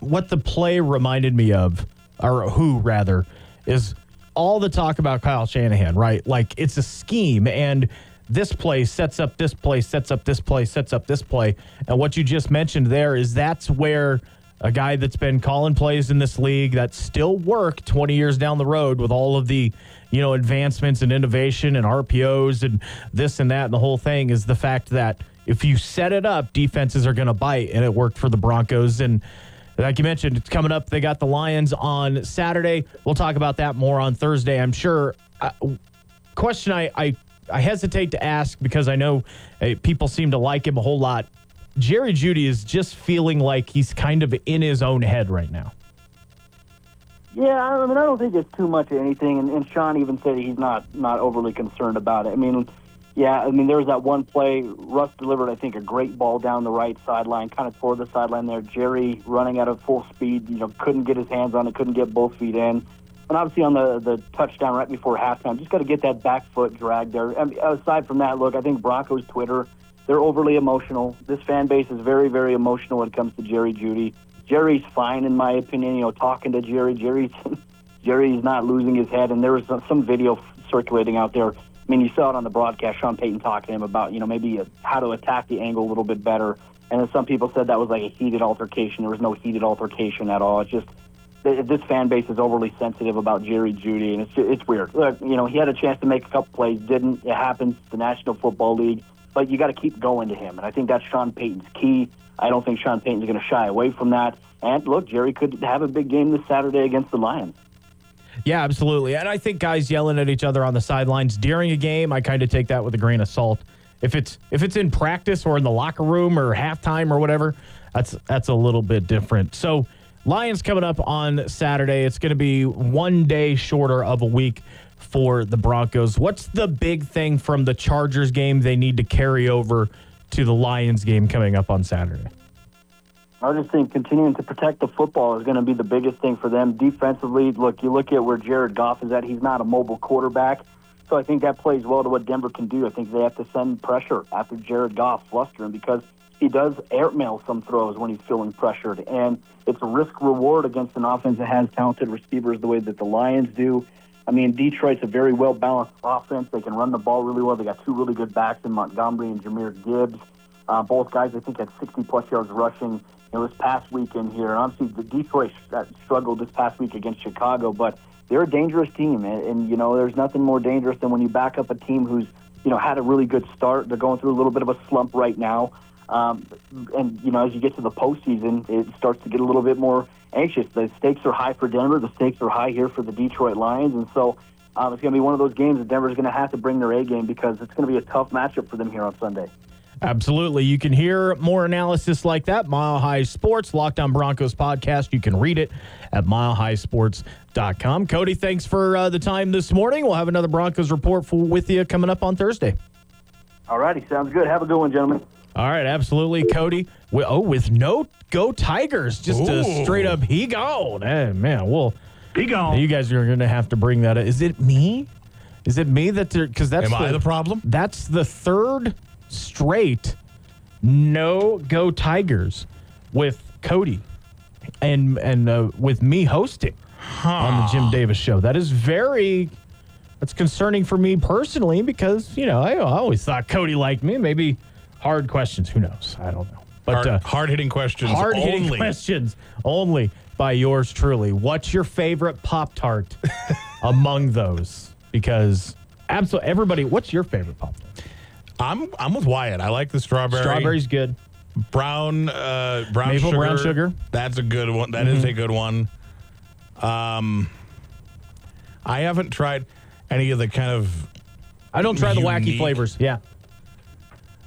Speaker 1: what the play reminded me of, or who rather, is all the talk about Kyle Shanahan, right? Like it's a scheme, and this play sets up this play, sets up this play, sets up this play. And what you just mentioned there is that's where a guy that's been calling plays in this league that still work 20 years down the road with all of the you know advancements and innovation and RPOs and this and that and the whole thing is the fact that if you set it up defenses are going to bite and it worked for the Broncos and like you mentioned, it's coming up. They got the Lions on Saturday. We'll talk about that more on Thursday, I'm sure. Question I, I, I hesitate to ask because I know people seem to like him a whole lot. Jerry Jeudy is just feeling like he's kind of in his own head right now.
Speaker 9: Yeah, I mean, I don't think it's too much of anything, and, and Sean even said he's not not overly concerned about it. I mean, yeah, I mean, there was that one play. Russ delivered, I think, a great ball down the right sideline, kind of toward the sideline there. Jerry running at a full speed, you know, couldn't get his hands on it, couldn't get both feet in. And obviously on the, the touchdown right before halftime, just got to get that back foot dragged there. Aside from that, look, I think Broncos Twitter, they're overly emotional. This fan base is very, very emotional when it comes to Jerry Jeudy. Jerry's fine, in my opinion. You know, talking to Jerry, Jerry's Jerry's not losing his head. And there was some- video circulating out there. I mean, you saw it on the broadcast. Sean Payton talking to him about, you know, maybe uh how to attack the angle a little bit better. And then some people said that was like a heated altercation. There was no heated altercation at all. It's just this fan base is overly sensitive about Jerry Jeudy, and it's it's weird. Look, you know, he had a chance to make a couple plays, didn't. It happens. The National Football League, but you got to keep going to him, and I think that's Sean Payton's key. I don't think Sean Payton's going to shy away from that. And look, Jerry could have a big game this Saturday against the Lions.
Speaker 1: Yeah, absolutely. And I think guys yelling at each other on the sidelines during a game, I kind of take that with a grain of salt. If it's if it's in practice or in the locker room or halftime or whatever, that's that's a little bit different. So, Lions coming up on Saturday. It's going to be one day shorter of a week for the Broncos. What's the big thing from the Chargers game they need to carry over to the Lions game coming up on Saturday?
Speaker 9: I just think continuing to protect the football is going to be the biggest thing for them. Defensively, look, you look at where Jared Goff is at, he's not a mobile quarterback. So I think that plays well to what Denver can do. I think they have to send pressure after Jared Goff fluster him because he does airmail some throws when he's feeling pressured. And it's a risk reward against an offense that has talented receivers the way that the Lions do. I mean, Detroit's a very well balanced offense. They can run the ball really well. They got two really good backs in Montgomery and Jahmyr Gibbs. Uh, both guys, I think, had 60 plus yards rushing you know, this past weekend here. And obviously, the Detroit uh, struggled this past week against Chicago, but they're a dangerous team. And, and, you know, there's nothing more dangerous than when you back up a team who's, you know, had a really good start. They're going through a little bit of a slump right now. Um, and, you know, as you get to the postseason, it starts to get a little bit more anxious. The stakes are high for Denver. The stakes are high here for the Detroit Lions. And so um, it's going to be one of those games that Denver's going to have to bring their A game because it's going to be a tough matchup for them here on Sunday.
Speaker 1: Absolutely. You can hear more analysis like that. Mile High Sports, Locked On Broncos podcast. You can read it at milehighsports.com. Cody, thanks for uh, the time this morning. We'll have another Broncos report for, with you coming up on Thursday.
Speaker 9: All righty. Sounds good. Have a good one, gentlemen.
Speaker 1: All right, absolutely, Cody. Wi- Oh, with no go Tigers, just a
Speaker 2: Ooh.
Speaker 1: straight up he gone. Hey, man, well,
Speaker 2: He gone.
Speaker 1: you guys are going to have to bring that. Up. Is it me? Is it me that because that's
Speaker 2: Am I the problem?
Speaker 1: That's the third straight no go Tigers with Cody and and uh, with me hosting on the Jim Davis show. That is very that's concerning for me personally because you know I, I always thought Cody liked me. Maybe hard questions. Who knows? I don't know. But
Speaker 2: Hard,
Speaker 1: uh,
Speaker 2: hard hitting questions.
Speaker 1: hard hitting
Speaker 2: only.
Speaker 1: questions only by yours truly. What's your favorite Pop Tart among those? Because absolutely everybody. What's your favorite Pop Tart?
Speaker 2: I'm I'm with Wyatt. I like the strawberry.
Speaker 1: Strawberry's good.
Speaker 2: brown uh brown
Speaker 1: Maple
Speaker 2: sugar.
Speaker 1: brown sugar. Mm-hmm.
Speaker 2: That's a good one. That is a good one. Um I haven't tried any of the kind of
Speaker 1: I don't try the wacky flavors. Yeah.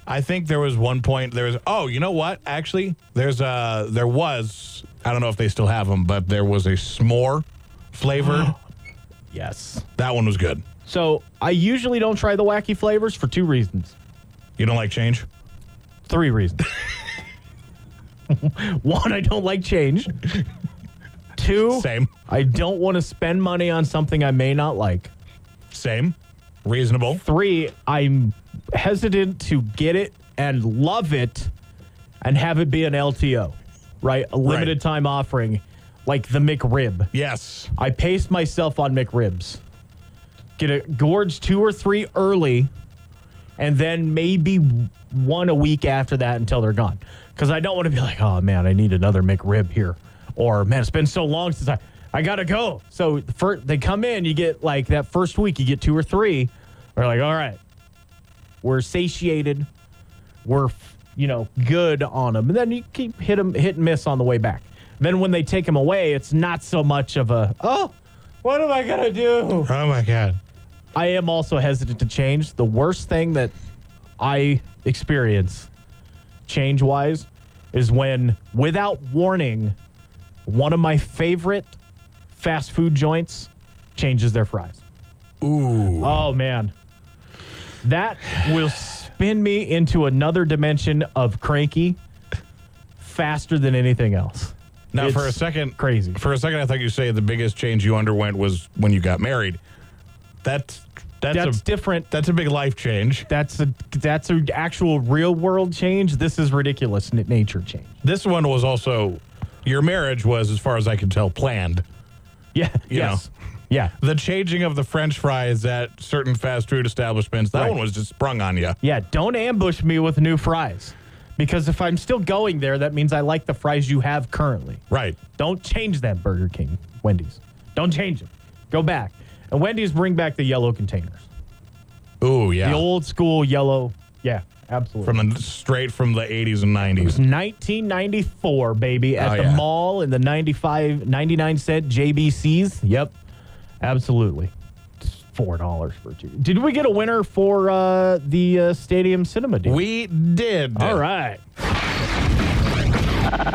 Speaker 2: I think there was one point there was oh, you know what? Actually, there's a there was I don't know if they still have them, but there was a s'more flavored
Speaker 1: Yes.
Speaker 2: That one was good.
Speaker 1: So I usually don't try the wacky flavors for two reasons.
Speaker 2: You don't like change?
Speaker 1: Three reasons. One, I don't like change. Two,
Speaker 2: Same.
Speaker 1: I don't want to spend money on something I may not like.
Speaker 2: Same. Reasonable.
Speaker 1: Three, I'm hesitant to get it and love it and have it be an LTO, right? A limited time offering like the McRib.
Speaker 2: Yes.
Speaker 1: I pace myself on McRibs. Get a gorge two or three early, and then maybe one a week after that until they're gone. Because I don't want to be like, oh man, I need another McRib here, or man, it's been so long since I I gotta go. So for, they come in, you get like that first week, you get two or three. We're like, all right, we're satiated, we're you know good on them, and then you keep hit them hit and miss on the way back. Then when they take them away, it's not so much of a oh, what am I gonna do?
Speaker 2: Oh my god.
Speaker 1: I am also hesitant to change. The worst thing that I experience change wise is when, without warning, one of my favorite fast food joints changes their fries.
Speaker 2: Ooh.
Speaker 1: Oh, man. That will spin me into another dimension of cranky faster than anything else.
Speaker 2: Now, for a second,
Speaker 1: crazy.
Speaker 2: For a second, I thought you say the biggest change you underwent was when you got married. That's that's,
Speaker 1: That's
Speaker 2: a
Speaker 1: different.
Speaker 2: that's a big life change.
Speaker 1: That's a that's an actual real world change. This is ridiculous n- nature change.
Speaker 2: This one was also your marriage was, as far as I can tell, planned.
Speaker 1: Yeah.
Speaker 2: You
Speaker 1: yes. Yeah.
Speaker 2: The changing of the French fries at certain fast food establishments, that
Speaker 1: Right.
Speaker 2: one was just sprung on you.
Speaker 1: Yeah. Don't ambush me with new fries. Because if I'm still going there, that means I like the fries you have currently.
Speaker 2: Right.
Speaker 1: Don't change that Burger King, Wendy's. Don't change them. Go back. And Wendy's bring back the yellow containers.
Speaker 2: Ooh, yeah.
Speaker 1: The old school yellow. Yeah, absolutely.
Speaker 2: from the straight from the 80s and 90s.
Speaker 1: 1994, baby, at
Speaker 2: Oh,
Speaker 1: the
Speaker 2: yeah.
Speaker 1: mall in the 95, 99 cent JBCs. Yep, absolutely. It's Four dollars for two. Did we get a winner for uh, the uh, stadium cinema deal?
Speaker 2: We did.
Speaker 1: All right.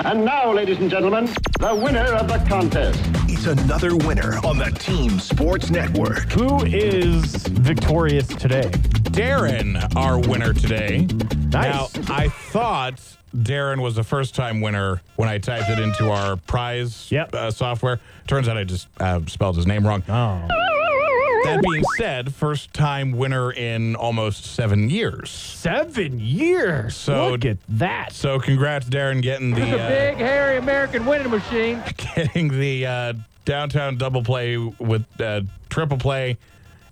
Speaker 3: And now, ladies and gentlemen, the winner of the contest.
Speaker 4: It's another winner on the Team Sports Network.
Speaker 1: Who is victorious today?
Speaker 2: Darren, our winner today.
Speaker 1: Nice.
Speaker 2: Now, I thought Darren was the first time winner when I typed it into our prize
Speaker 1: Yep.
Speaker 2: uh, software. Turns out I just uh, spelled his name wrong.
Speaker 1: Oh,
Speaker 2: That being said, first time winner in almost seven years.
Speaker 1: seven years.
Speaker 2: So-
Speaker 1: Look at that.
Speaker 2: So congrats, Darren, getting the uh,
Speaker 10: hairy American winning machine.
Speaker 2: getting the uh, downtown double play with uh, triple play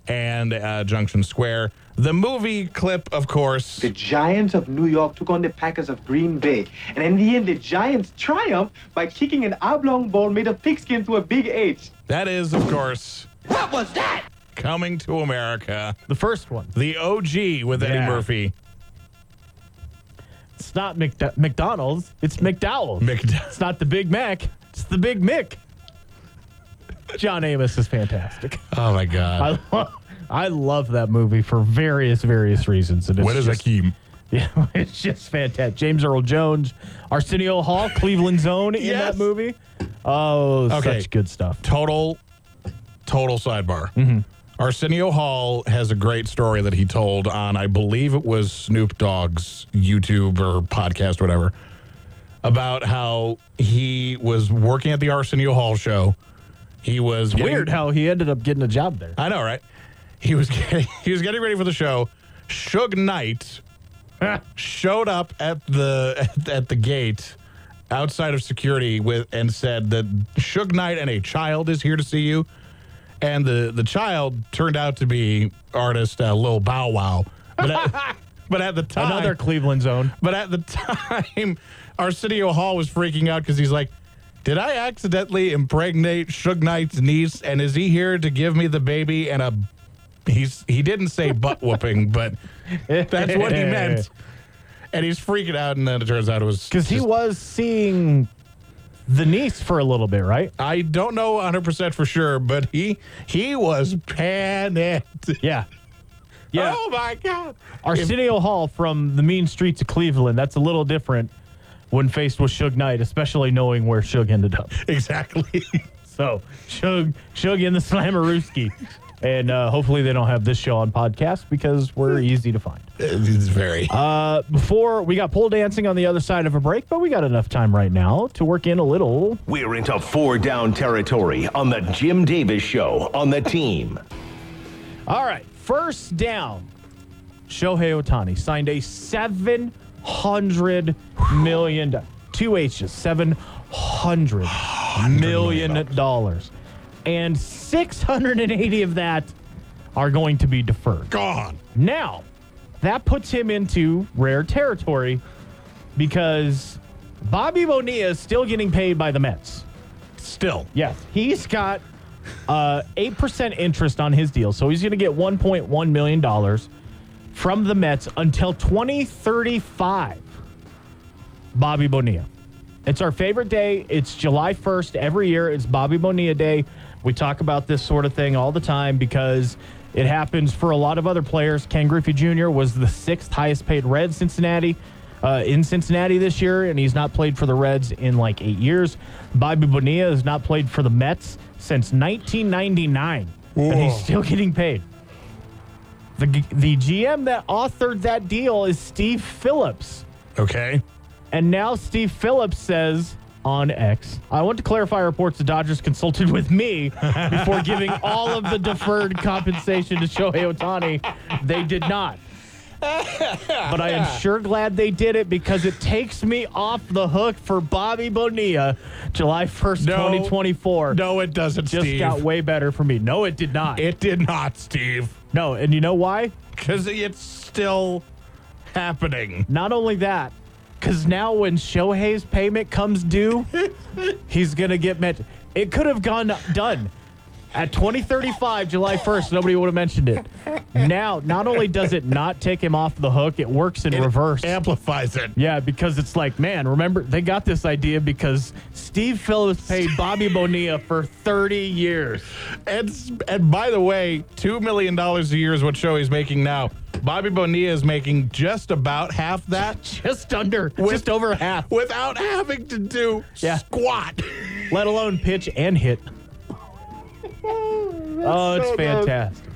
Speaker 2: and uh, Junction Square. The movie clip, of course.
Speaker 8: The Giants of New York took on the Packers of Green Bay. And in the end, the Giants triumphed by kicking an oblong ball made of pigskin to a big H.
Speaker 2: That is, of course,
Speaker 10: What was that?
Speaker 2: coming to America.
Speaker 1: The first one.
Speaker 2: The OG with Eddie
Speaker 1: Yeah.
Speaker 2: Murphy.
Speaker 1: It's not McD- McDonald's. It's McDowell's.
Speaker 2: McD-
Speaker 1: It's not the Big Mac. It's the Big Mick. John Amos is fantastic.
Speaker 2: oh my God.
Speaker 1: I love, I love that movie for various various reasons. And it's
Speaker 2: What is
Speaker 1: just,
Speaker 2: Akeem?
Speaker 1: Yeah, it's just fantastic. James Earl Jones, Arsenio Hall, Cleveland Zone in
Speaker 2: Yes.
Speaker 1: that movie. Oh,
Speaker 2: Okay.
Speaker 1: such good stuff.
Speaker 2: Total, total sidebar.
Speaker 1: Mm-hmm.
Speaker 2: Arsenio Hall has a great story that he told on, I believe it was Snoop Dogg's YouTube or podcast, whatever, about how he was working at the Arsenio Hall show. He was
Speaker 1: Weird how he ended up getting a job there.
Speaker 2: I know, right? He was getting, he was getting ready for the show. Suge Knight showed up at the at, at the gate outside of security with and said that Suge Knight and a child is here to see you. And the the child turned out to be artist uh, Lil Bow Wow. But at, but at the time,
Speaker 1: Another Cleveland Zone.
Speaker 2: but at the time, Arsenio Hall was freaking out because he's like, Did I accidentally impregnate Suge Knight's niece? And is he here to give me the baby and a. He's he didn't say butt whooping, but that's what he meant. And he's freaking out, and then it turns out it was
Speaker 1: Because he
Speaker 2: just-
Speaker 1: was seeing the niece for a little bit, right?
Speaker 2: I don't know 100 percent for sure, but he he was panicked.
Speaker 1: Yeah. Yeah.
Speaker 2: Oh my god!
Speaker 1: Arsenio Hall from the mean streets of Cleveland. That's a little different when faced with Suge Knight, especially knowing where Suge ended up.
Speaker 2: Exactly.
Speaker 1: So Shug, Shug in the Slammerooski. And uh, hopefully they don't have this show on podcast because we're easy to find.
Speaker 2: It's very.
Speaker 1: Uh, before we got pole dancing on the other side of a break, but we got enough time right now to work in a little.
Speaker 4: We're into four down territory on the Jim Davis Show on the team.
Speaker 1: All right, first down. Shohei Ohtani signed a seven hundred million two H's seven hundred million dollars, and six hundred and eighty of that are going to be deferred.
Speaker 2: Gone.
Speaker 1: Now, that puts him into rare territory because Bobby Bonilla is still getting paid by the Mets.
Speaker 2: Still.
Speaker 1: Yes, he's got uh, 8% interest on his deal. So he's going to get $1.1 million from the Mets until 2035. Bobby Bonilla. It's our favorite day. It's July 1st. Every year, it's Bobby Bonilla Day. We talk about this sort of thing all the time because it happens for a lot of other players. Ken Griffey Jr. was the sixth highest paid Red Cincinnati uh, in Cincinnati this year, and he's not played for the Reds in like eight years. Bobby Bonilla has not played for the Mets since 1999, and he's still getting paid. The, the GM that authored that deal is Steve Phillips.
Speaker 2: Okay.
Speaker 1: And now Steve Phillips says on X, I want to clarify reports the Dodgers consulted with me before giving all of the deferred compensation to Shohei Ohtani. They did not. But I am sure glad they did it because it takes me off the hook for Bobby Bonilla July 1st,
Speaker 2: No.
Speaker 1: 2024.
Speaker 2: No, it doesn't,
Speaker 1: Just
Speaker 2: Steve.
Speaker 1: got way better for me. No, it did not.
Speaker 2: it did not, Steve.
Speaker 1: no, and you know why?
Speaker 2: Because it's still happening.
Speaker 1: Not only that, because now when Shohei's payment comes due, he's gonna get met. It could have gone done at 2035, July 1st. Nobody would have mentioned it. Now, not only does it not take him off the hook, it works in reverse.
Speaker 2: Amplifies it.
Speaker 1: Yeah, because it's like, man, remember they got this idea because Steve Phillips paid Bobby Bonilla for 30 years.
Speaker 2: And, and by the way, $2 million a year is what Shohei's making now. Bobby Bonilla is making just about half that
Speaker 1: Just under, just over half,
Speaker 2: without having to do
Speaker 1: Yeah.
Speaker 2: squat.
Speaker 1: let alone pitch and hit. Oh, it's
Speaker 2: so
Speaker 1: fantastic.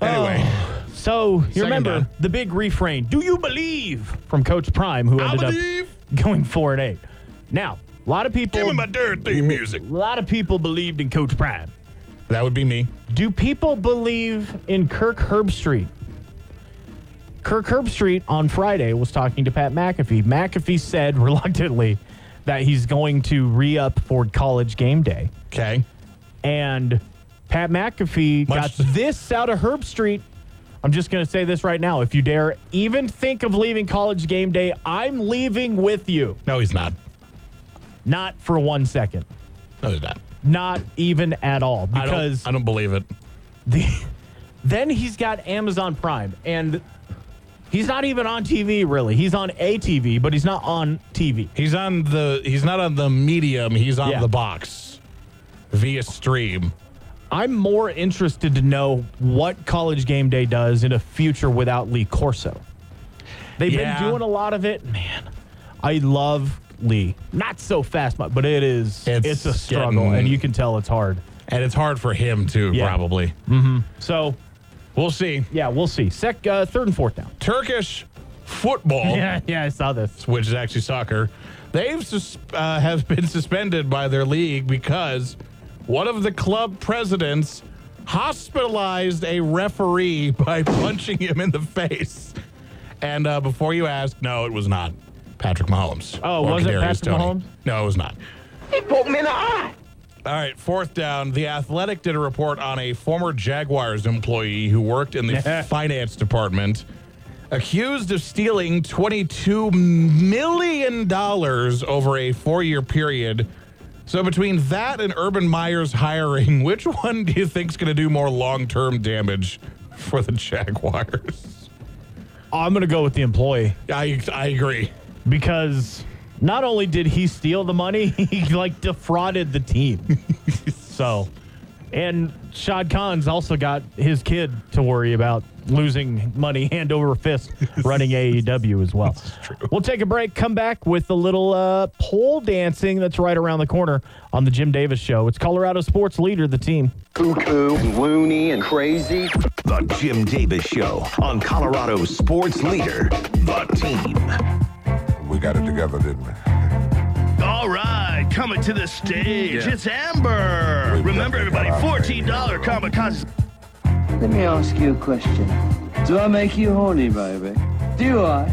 Speaker 2: Anyway,
Speaker 1: Oh, so you remember
Speaker 2: down.
Speaker 1: the big refrain, "Do you believe?" from Coach Prime, who
Speaker 2: I
Speaker 1: ended
Speaker 2: believe.
Speaker 1: up going four and eight. Now, a lot of people,
Speaker 2: give me my dirt theme mm-hmm. music.
Speaker 1: a lot of people believed in Coach Prime.
Speaker 2: That would be me.
Speaker 1: Do people believe in Kirk Herbstreit? Kirk Herbstreit on Friday was talking to Pat McAfee. McAfee said reluctantly that he's going to re up for college game day.
Speaker 2: Okay.
Speaker 1: And Pat McAfee
Speaker 2: Much-
Speaker 1: got this out of Herbstreit. I'm just going to say this right now. If you dare even think of leaving college game day, I'm leaving with you.
Speaker 2: No, he's not.
Speaker 1: Not for one second.
Speaker 2: No, he's not.
Speaker 1: Not even at all.
Speaker 2: I
Speaker 1: Because
Speaker 2: don't, I don't believe it.
Speaker 1: the, then he's got Amazon Prime. And he's not even on TV, really. He's on ATV, but he's not on TV.
Speaker 2: He's on the. He's not on the medium. He's on
Speaker 1: Yeah.
Speaker 2: the box via stream.
Speaker 1: I'm more interested to know what college game day does in a future without Lee Corso. They've
Speaker 2: Yeah.
Speaker 1: been doing a lot of it. Man, I love Lee. Not so fast, but it is. It's,
Speaker 2: It's
Speaker 1: a struggle,
Speaker 2: getting-
Speaker 1: and you can tell it's hard.
Speaker 2: And it's hard for him too,
Speaker 1: Yeah.
Speaker 2: probably.
Speaker 1: So,
Speaker 2: We'll see.
Speaker 1: yeah, we'll see. Sec, uh, third and fourth down.
Speaker 2: Turkish football,
Speaker 1: Yeah, yeah, I saw this.
Speaker 2: which is actually soccer, they've sus- uh, have been suspended by their league because one of the club presidents hospitalized a referee by punching him in the face. And uh, before you ask, no, it was not Patrick Mahomes.
Speaker 1: Oh,
Speaker 2: or
Speaker 1: was it Patrick
Speaker 2: Toney.
Speaker 1: Mahomes?
Speaker 2: No, it was not. He poked me in the eye. All right, fourth down. The Athletic did a report on a former Jaguars employee who worked in the finance department, accused of stealing $22 million over a four year period. So, between that and Urban Meyer's hiring, which one do you think is going to do more long term damage for the Jaguars?
Speaker 1: I'm going to go with the employee
Speaker 2: I, I agree.
Speaker 1: because not only did he steal the money, he like defrauded the team. so, and Shad Khan's also got his kid to worry about losing money hand over fist running AEW as well. We'll take a break, come back with a little uh, pole dancing that's right around the corner on the Jim Davis Show. It's Colorado sports leader, the team.
Speaker 4: Cuckoo and loony and crazy. The Jim Davis Show on Colorado sports leader, The Team.
Speaker 11: We got it together, didn't we?
Speaker 12: All right, coming to the stage, it's Amber. Remember, everybody, $14 kamikaze.
Speaker 13: Let me ask you a question. Do I make you horny, baby? Do I?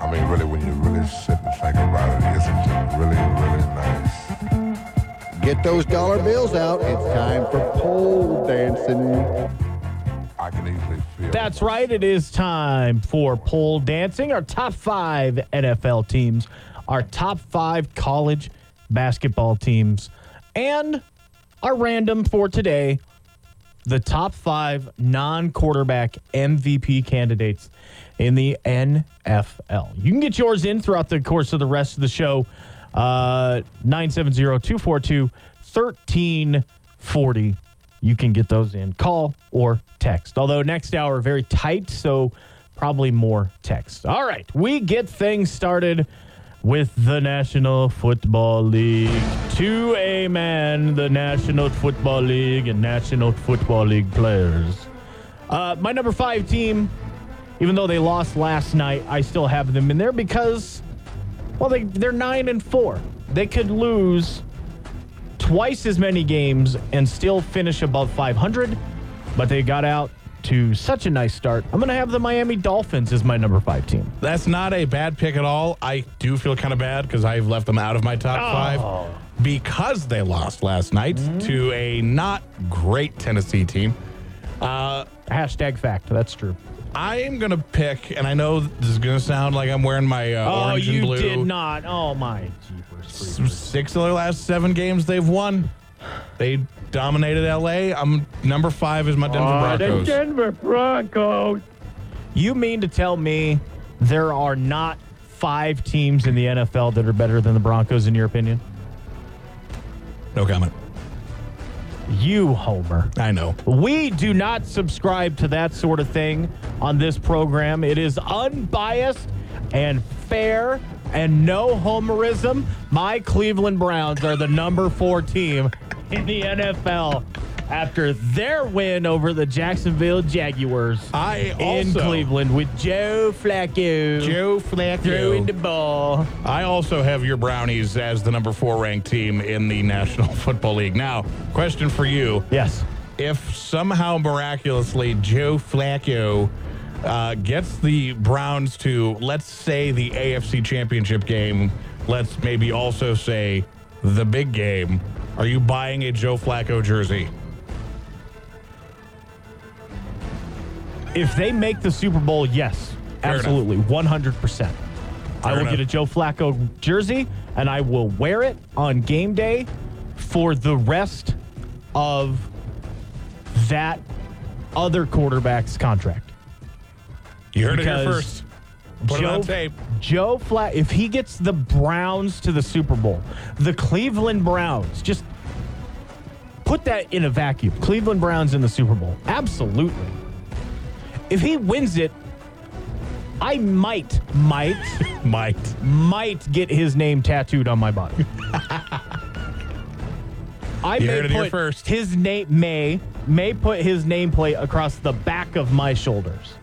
Speaker 11: I mean, really, when you really sit and think about it, isn't it really, really nice?
Speaker 14: Get those dollar bills out. It's time for pole dancing.
Speaker 11: I can easily feel.
Speaker 1: That's right. It is time for pole dancing. Our top five NFL teams, our top five college basketball teams, and our random for today the top five non quarterback MVP candidates in the NFL. You can get yours in throughout the course of the rest of the show. Uh, 970 242 1340. You can get those in. Call or text. Although next hour, very tight, so probably more text. All right, we get things started with the National Football League. To a man, the National Football League and National Football League players. Uh, my number five team, even though they lost last night, I still have them in there because, well, they, they're nine and four. They could lose twice as many games and still finish above 500, but they got out to such a nice start. I'm going to have the Miami Dolphins as my number five team.
Speaker 2: That's not a bad pick at all. I do feel kind of bad because I've left them out of my top
Speaker 1: Oh.
Speaker 2: five because they lost last night to a not great Tennessee team. Uh,
Speaker 1: Hashtag fact. That's true.
Speaker 2: I am going to pick, and I know this is going to sound like I'm wearing my uh,
Speaker 1: oh,
Speaker 2: orange and blue.
Speaker 1: Oh, you did not. Oh, my jeepers.
Speaker 2: Six of their last seven games they've won. They dominated LA. I'm number five is my Denver
Speaker 10: Oh, the Denver Broncos.
Speaker 1: You mean to tell me there are not five teams in the NFL that are better than the Broncos, in your opinion?
Speaker 2: no comment.
Speaker 1: You, Homer.
Speaker 2: I know.
Speaker 1: We do not subscribe to that sort of thing on this program. It is unbiased and fair and no homerism. My Cleveland Browns are the number four team in the NFL after their win over the Jacksonville Jaguars
Speaker 2: I
Speaker 1: in
Speaker 2: also-
Speaker 1: Cleveland with Joe Flacco.
Speaker 2: Joe Flacco.
Speaker 1: throwing the ball.
Speaker 2: I also have your Brownies as the number four ranked team in the National Football League. Now, question for you.
Speaker 1: Yes.
Speaker 2: If somehow miraculously Joe Flacco uh, gets the Browns to, let's say, the AFC Championship game, let's maybe also say the big game, are you buying a Joe Flacco jersey?
Speaker 1: If they make the Super Bowl, yes,
Speaker 2: Fair
Speaker 1: absolutely, one hundred percent. I will
Speaker 2: enough.
Speaker 1: get a Joe Flacco jersey and I will wear it on game day for the rest of that other quarterback's contract.
Speaker 2: You heard it here first. Put it on tape.
Speaker 1: Joe Flat, if he gets the Browns to the Super Bowl, the Cleveland Browns, just put that in a vacuum. Cleveland Browns in the Super Bowl. Absolutely. If he wins it, I might, might,
Speaker 2: Might.
Speaker 1: might get his name tattooed on my body. I
Speaker 2: You
Speaker 1: may
Speaker 2: heard it
Speaker 1: put
Speaker 2: first.
Speaker 1: his name may may put his nameplate across the back of my shoulders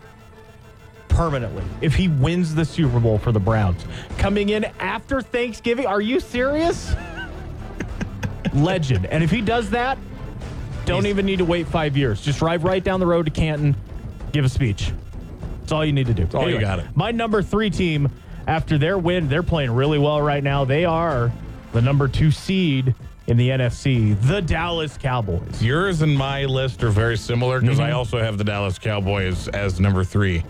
Speaker 1: permanently if he wins the Super Bowl for the Browns. Coming in after Thanksgiving, are you serious? Legend. And if he does that, don't even need to wait five years. Just drive right down the road to Canton, give a speech. That's all you need to do.
Speaker 2: all you got it.
Speaker 1: My number three team, after their win, they're playing really well right now. They are the number two seed in the NFC, the Dallas Cowboys.
Speaker 2: Yours and my list are very similar because
Speaker 1: Mm-hmm.
Speaker 2: I also have the Dallas Cowboys as number three.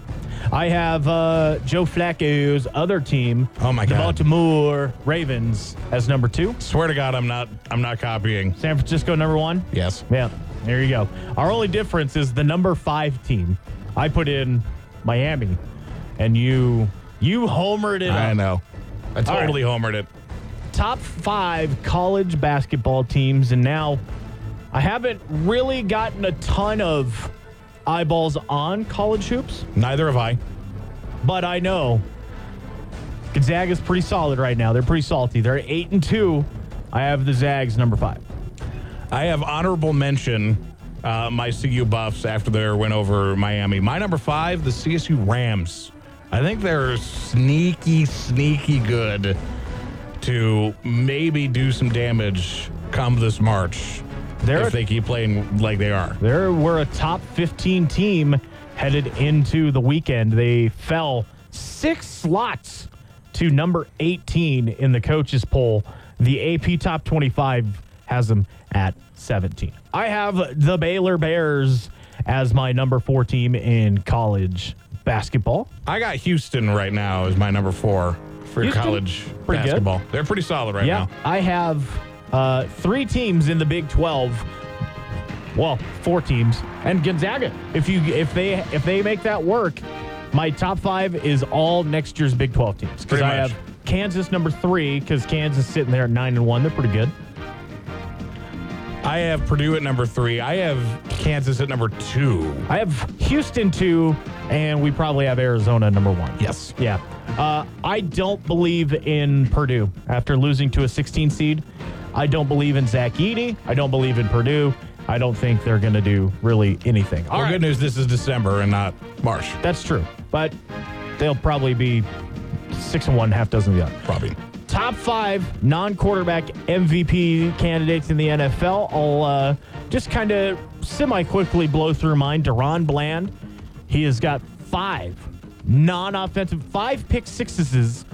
Speaker 1: I have uh, Joe Flacco's other team,
Speaker 2: Oh my
Speaker 1: the
Speaker 2: God.
Speaker 1: Baltimore Ravens, as number two.
Speaker 2: Swear to God, I'm not. I'm not copying.
Speaker 1: San Francisco number one.
Speaker 2: Yes.
Speaker 1: Yeah, there you go. Our only difference is the number five team. I put in Miami, and you you homered it.
Speaker 2: I
Speaker 1: up.
Speaker 2: know. I
Speaker 1: All right.
Speaker 2: totally homered it.
Speaker 1: Top five college basketball teams, and now I haven't really gotten a ton of eyeballs on college hoops,
Speaker 2: Neither have I.
Speaker 1: but I know Gonzaga's pretty solid right now. They're pretty salty. They're eight and two. I have the Zags number five.
Speaker 2: I have honorable mention uh, my CU Buffs after their win over Miami. My number five, the CSU Rams. I think they're sneaky, sneaky good to maybe do some damage come this March
Speaker 1: They're
Speaker 2: if they keep playing like they are.
Speaker 1: They were a top 15 team headed into the weekend. They fell six slots to number 18 in the coaches poll. The AP top 25 has them at 17. I have the Baylor Bears as my number four team in college basketball.
Speaker 2: I got Houston right now as my number four for
Speaker 1: Houston?
Speaker 2: college
Speaker 1: Pretty good.
Speaker 2: basketball. They're pretty solid right
Speaker 1: yeah,
Speaker 2: now.
Speaker 1: I have uh, three teams in the Big 12. Well, four teams and Gonzaga. If you if they if they make that work, my top five is all next year's Big 12 teams because I have Kansas number three because Kansas is sitting there at nine and one. They're pretty good.
Speaker 2: I have Purdue at number three. I have Kansas at number two.
Speaker 1: I have Houston two, and we probably have Arizona number one.
Speaker 2: Yes.
Speaker 1: Yeah. Uh, I don't believe in Purdue after losing to a 16 seed. I don't believe in Zach Edey. I don't believe in Purdue. I don't think they're going to do really anything. All
Speaker 2: Well,
Speaker 1: right.
Speaker 2: good news. This is December and not March.
Speaker 1: That's true. But they'll probably be six and one, half dozen of the other.
Speaker 2: Probably.
Speaker 1: Top five non quarterback MVP candidates in the NFL. I'll uh, just kind of semi quickly blow through mine. DaRon Bland, he has got five non offensive, five pick sixes.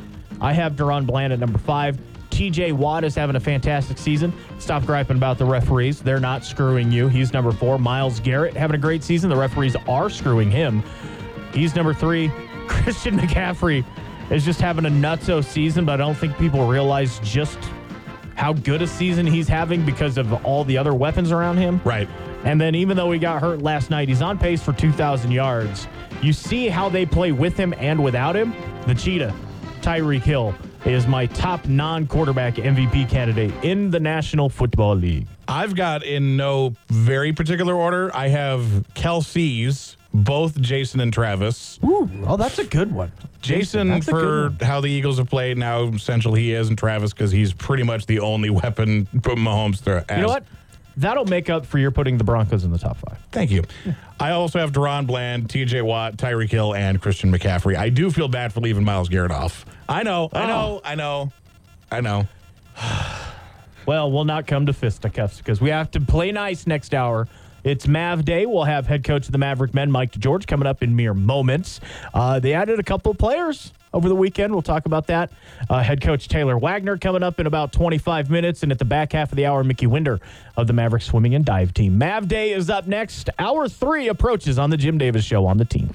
Speaker 1: I have DaRon Bland at number five. TJ Watt is having a fantastic season. Stop griping about the referees. They're not screwing you. He's number four. Myles Garrett having a great season. The referees are screwing him. He's number three. Christian McCaffrey is just having a nutso season, but I don't think people realize just how good a season he's having because of all the other weapons around him.
Speaker 2: Right.
Speaker 1: And then even though he got hurt last night, he's on pace for 2,000 yards. You see how they play with him and without him. The Cheetah, Tyreek Hill, is my top non-quarterback MVP candidate in the National Football League.
Speaker 2: I've got in no very particular order. I have Kelces, both Jason and Travis.
Speaker 1: Ooh, oh, that's a good one.
Speaker 2: Jason,
Speaker 1: a
Speaker 2: for
Speaker 1: one.
Speaker 2: how the Eagles have played, now essential he is, and Travis because he's pretty much the only weapon Mahomes throw.
Speaker 1: You know what? That'll make up for your putting the Broncos in the top five.
Speaker 2: Thank you. I also have DaRon Bland, TJ Watt, Tyreek Hill, and Christian McCaffrey. I do feel bad for leaving Myles Garrett off. I know, I oh. know, I know, I know.
Speaker 1: Well, we'll not come to fisticuffs because we have to play nice next hour. It's Mav Day. We'll have head coach of the Maverick men, Mike George, coming up in mere moments. Uh, they added a couple of players over the weekend. We'll talk about that. Uh, head coach Taylor Wagner coming up in about 25 minutes. And at the back half of the hour, Mickey Winder of the Maverick swimming and dive team. Mav Day is up next. Hour three approaches on the Jim Davis Show on the team.